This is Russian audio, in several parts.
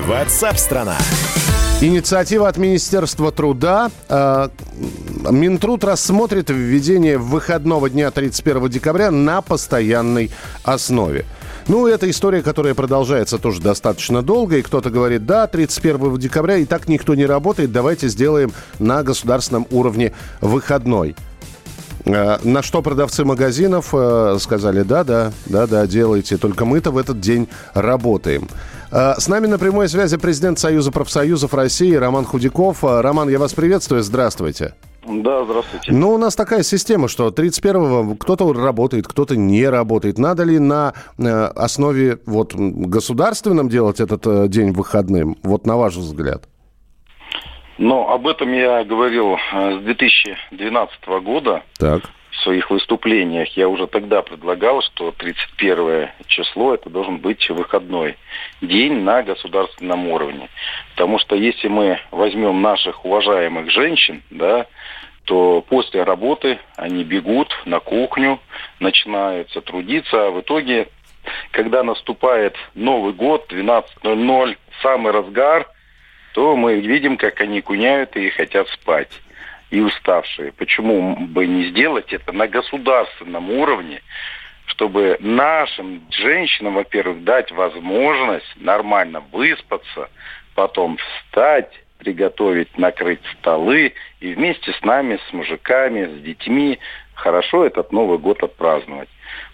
Ватсап-страна! Инициатива от Министерства труда. Э, Минтруд рассмотрит введение выходного дня 31 декабря на постоянной основе. Ну, это история, которая продолжается тоже достаточно долго, и кто-то говорит, да, 31 декабря и так никто не работает, давайте сделаем на государственном уровне выходной. Э, На что продавцы магазинов э, сказали, да, да, да, да, делайте, только мы-то в этот день работаем. Э, С нами на прямой связи президент Союза профсоюзов России Роман Худяков. Роман, я вас приветствую, здравствуйте. Да, здравствуйте. Ну, у нас такая система, что 31-го кто-то работает, кто-то не работает. Надо ли на основе вот государственном делать этот день выходным? Вот на ваш взгляд. Но об этом я говорил э, с 2012 года Так. в своих выступлениях. Я уже тогда предлагал, что 31 число это должен быть выходной день на государственном уровне. Потому что если мы возьмем наших уважаемых женщин, да, то после работы они бегут на кухню, начинаются трудиться, а в итоге, когда наступает Новый год, 12.00, самый разгар, то мы видим, как они куняют и хотят спать. И уставшие. Почему бы не сделать это на государственном уровне, чтобы нашим женщинам, во-первых, дать возможность нормально выспаться, потом встать, приготовить, накрыть столы и вместе с нами, с мужиками, с детьми хорошо этот Новый год отпраздновать.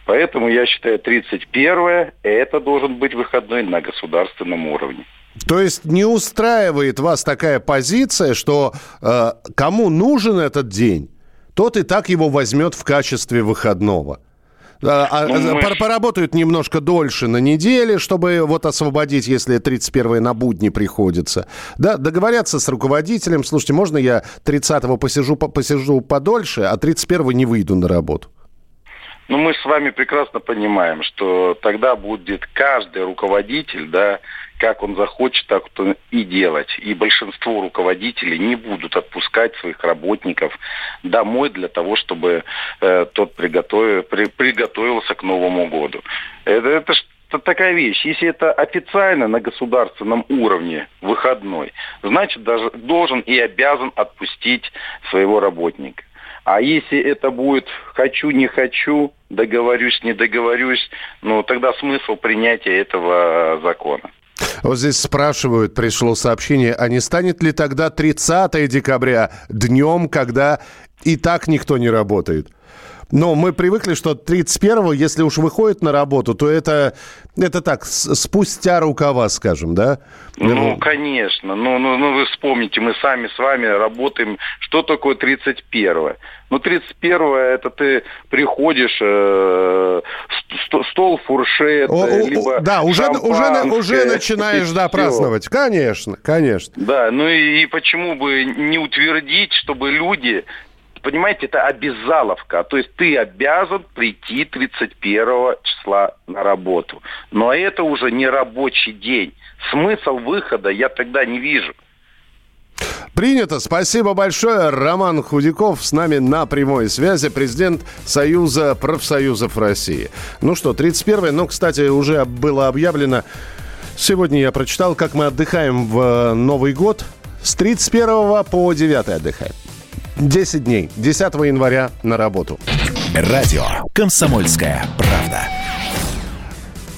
Поэтому я считаю, 31 это должен быть выходной на государственном уровне. То есть не устраивает вас такая позиция, что э, кому нужен этот день, тот и так его возьмет в качестве выходного. А, Ну, мы Поработают немножко дольше на неделе, чтобы вот освободить, если 31 на будни приходится. Да, договорятся с руководителем. Слушайте, можно я 30-го посижу, по- посижу подольше, а 31 не выйду на работу? Ну, мы с вами прекрасно понимаем, что тогда будет каждый руководитель, да, как он захочет, так то и делать. И большинство руководителей не будут отпускать своих работников домой для того, чтобы э, тот приготовил, при- приготовился к Новому году. Это, это т- такая вещь. Если это официально на государственном уровне выходной, значит, даже должен и обязан отпустить своего работника. А если это будет хочу, не хочу, договорюсь, не договорюсь, ну тогда смысл принятия этого закона. Вот здесь спрашивают, пришло сообщение, а не станет ли тогда 30 декабря днем, когда и так никто не работает? Но мы привыкли, что 31-го, если уж выходит на работу, то это, это так, спустя рукава, скажем, да? Ну, конечно. Ну, ну, ну, вы вспомните, мы сами с вами работаем. Что такое 31 Ну, 31 это ты приходишь, э, ст- стол фуршет, О, э, либо да, уже, уже, уже начинаешь, да, праздновать. Конечно, конечно. Да, ну и, и почему бы не утвердить, чтобы люди, понимаете, это обязаловка, то есть ты обязан прийти 31 числа на работу. Но это уже не рабочий день. Смысл выхода я тогда не вижу. Принято. Спасибо большое. Роман Худяков с нами на прямой связи, президент Союза профсоюзов России. Ну что, 31 ну, кстати, уже было объявлено, сегодня я прочитал, как мы отдыхаем в э, Новый год. С 31 по 9 отдыхаем. 10 дней. 10 января на работу. Радио «Комсомольская правда».